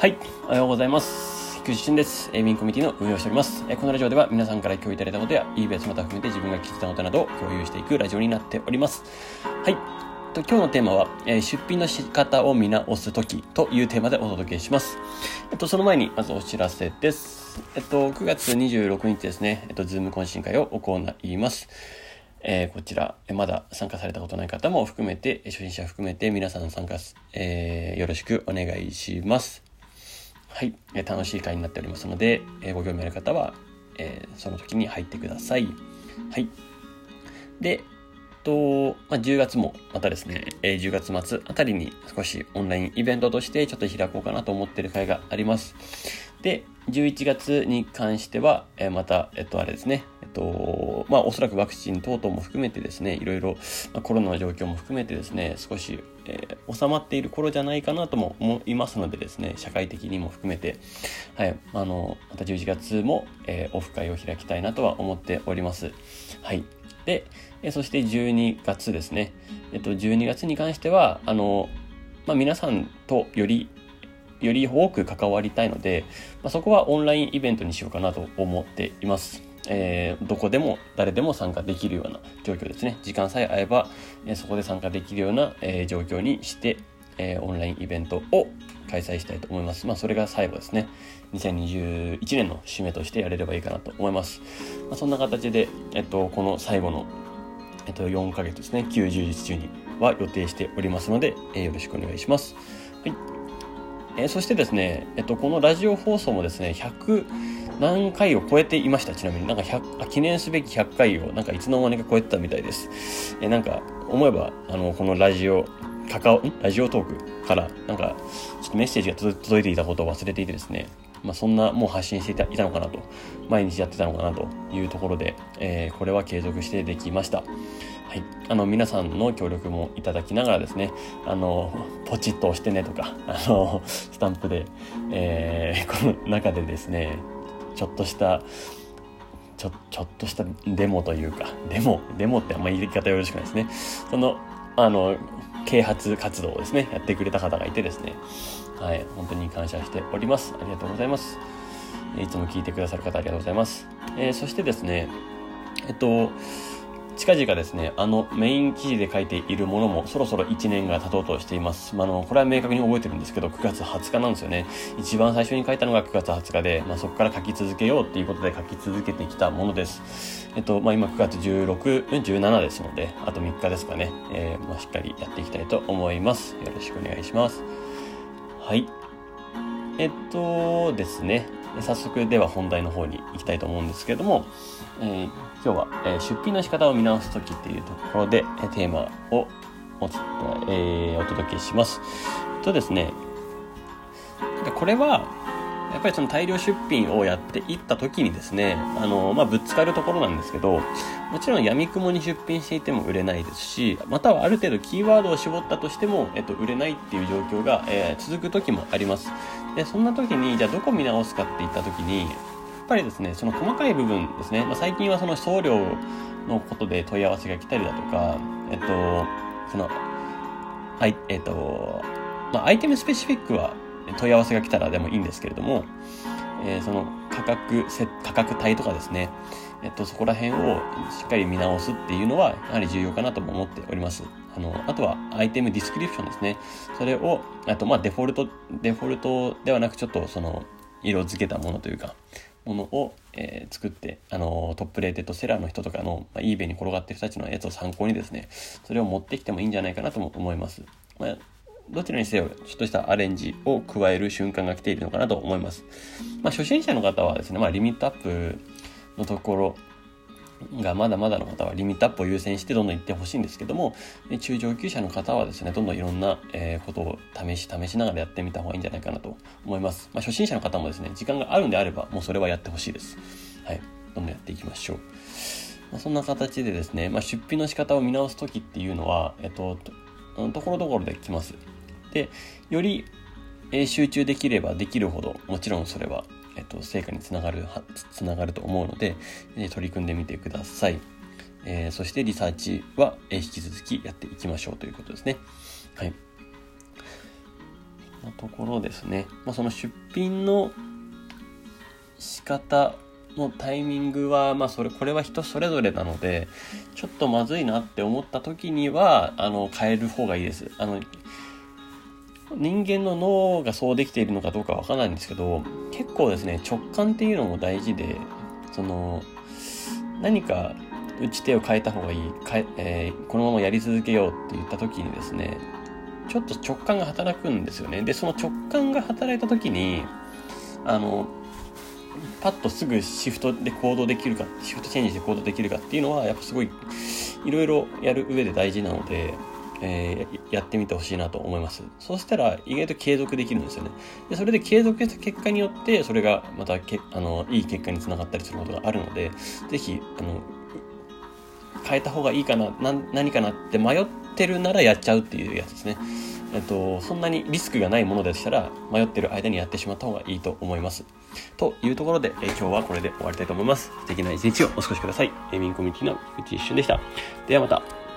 はい、おはようございます。菊池俊です。ウィンコミュニティの運営をしております。えこのラジオでは皆さんから共有いただいたことや、e ベースまた含めて自分が聞いたことなどを共有していくラジオになっております。はい。と今日のテーマは、え出品の仕方を見直すときというテーマでお届けします。えっと、その前にまずお知らせです。えっと、9月26日ですね、えっと、 Zoom 懇親会を行います。えー、こちら、まだ参加されたことない方も含めて、初心者含めて皆さん参加す、えー、よろしくお願いします。はい、え楽しい会になっておりますので、えご興味ある方は、えその時に入ってください。はい。で、と、まあ、10月もまたですね、え10月末あたりに少しオンラインイベントとしてちょっと開こうかなと思っている会があります。で、11月に関しては、えまた、えっと、あれですね、と、まあ、おそらくワクチン等々も含めてですね、いろいろ、まあ、コロナの状況も含めてですね、少し、えー、収まっている頃じゃないかなとも思いますのでですね、社会的にも含めて、はい、あの、また11月も、えー、オフ会を開きたいなとは思っております。はい。で、えそして12月ですね、えっと、12月に関しては、あの、まあ、皆さんとよりより多く関わりたいので、まあ、そこはオンラインイベントにしようかなと思っています。えー、どこでも誰でも参加できるような状況ですね。時間さえ合えば、えー、そこで参加できるような、えー、状況にして、えオンラインイベントを開催したいと思います。まあ、それが最後ですね。2021年の締めとしてやれればいいかなと思います。まあ、そんな形で、えっと、この最後の、えっと、4ヶ月ですね、90日中には予定しておりますので、えよろしくお願いします。はい。え、そしてですね、えっと、このラジオ放送もですね、100何回を超えていました、ちなみに。なんか100、記念すべき100回を、なんかいつの間にか超えてたみたいです。え、なんか、思えば、あの、このラジオ、カカオ、ラジオトークから、なんか、ちょっとメッセージが届いていたことを忘れていてですね、まあ、そんなもう発信していたいたのかなと、毎日やってたのかなというところで、えー、これは継続してできました。はい、あの皆さんの協力もいただきながらですね、あのポチッと押してねとか、あのスタンプで、えー、この中でですね、ちょっとしたちょちょっとしたデモというか、デモ、デモってあんま言い方よろしくないですね。その、あの、啓発活動をですね、やってくれた方がいてですね、はい、本当に感謝しております。ありがとうございます。いつも聞いてくださる方ありがとうございます。えー、そしてですね、えっと、近々ですね、あのメイン記事で書いているものもそろそろ1年が経とうとしています。まあ、あの、これは明確に覚えてるんですけど、9月20日なんですよね。一番最初に書いたのが9月20日で、まあ、そこから書き続けようっていうことで書き続けてきたものです。えっと、まあ、今9月16、17ですので、あと3日ですかね。えー、まあ、しっかりやっていきたいと思います。よろしくお願いします。はい。えっとですね、早速では本題の方に行きたいと思うんですけれども、えー今日は、えー、出品の仕方を見直すときっていうところで、えー、テーマをお,、えー、お届けします。とですね、これは、やっぱりその大量出品をやっていった時にですね、あの、まあ、ぶつかるところなんですけど、もちろん闇雲に出品していても売れないですし、またはある程度キーワードを絞ったとしても、えっと、売れないっていう状況が、えー、続く時もあります。で、そんな時に、じゃあどこ見直すかっていった時に、やっぱりですね、その細かい部分ですね、まあ、最近はその送料のことで問い合わせが来たりだとか、えっと、その、あい、えっと、まあ、アイテムスペシフィックは問い合わせが来たらでもいいんですけれども、えー、その価格、価格帯とかですね、えっと、そこら辺をしっかり見直すっていうのは、やはり重要かなとも思っております。あの、あとは、アイテムディスクリプションですね。それを、あと、ま、デフォルト、デフォルトではなく、ちょっと、その、色付けたものというか、ものを、えー、作って、あの top rated seller の人とかの、まあ、eBay に転がってる人たちのやつを参考にですね、それを持ってきてもいいんじゃないかなとも思います。まあ、どちらにせよ、ちょっとしたアレンジを加える瞬間が来ているのかなと思います。まあ、初心者の方はですね、まあ、 limit up のところ、がまだまだの方は limit up を優先してどんどん行ってほしいんですけども、中上級者の方はですね、どんどんいろんな、ことを試し、試しながらやってみた方がいいんじゃないかなと思います。まあ、初心者の方もですね、時間があるんであれば、もうそれはやってほしいです。はい。どんどんやっていきましょう。まあ、そんな形でですね、まあ、出費の仕方を見直す時っていうのは、えっと、とところどころで来ます。で、より、え集中できればできるほど、もちろんそれはえっと、成果につながる、つながると思うので、え取り組んでみてください。えー、そしてリサーチは、え引き続きやっていきましょうということですね。はい。なところですね。まあ、その出品の仕方のタイミングは、まあ、それ、これは人それぞれなので、ちょっとまずいなって思った時には、あの、変える方がいいです。あの、人間の脳がそうできているのかどうかわからないんですけど、結構ですね、直感っていうのも大事で、その、何か打ち手を変えた方がいい、かえー、このままやり続けようって言った時にですね、ちょっと直感が働くんですよね。で、その直感が働いた時に、あの、パッとすぐシフトで行動できるか、シフトチェンジで行動できるかっていうのは、やっぱすごい、いろいろやる上で大事なので、えー、やってみてほしいなと思います。そうしたら意外と継続できるんですよね。で、それで継続した結果によって、それがまたけ、あの、いい結果につながったりすることがあるので、ぜひ、あの、変えた方がいいかな、な何かなって迷ってるならやっちゃうっていうやつですね。えっと、そんなにリスクがないものでしたら、迷ってる間にやってしまった方がいいと思います。というところで、え今日はこれで終わりたいと思います。素敵な一日をお過ごしください。エミンコミュニティの菊池一瞬でした。ではまた。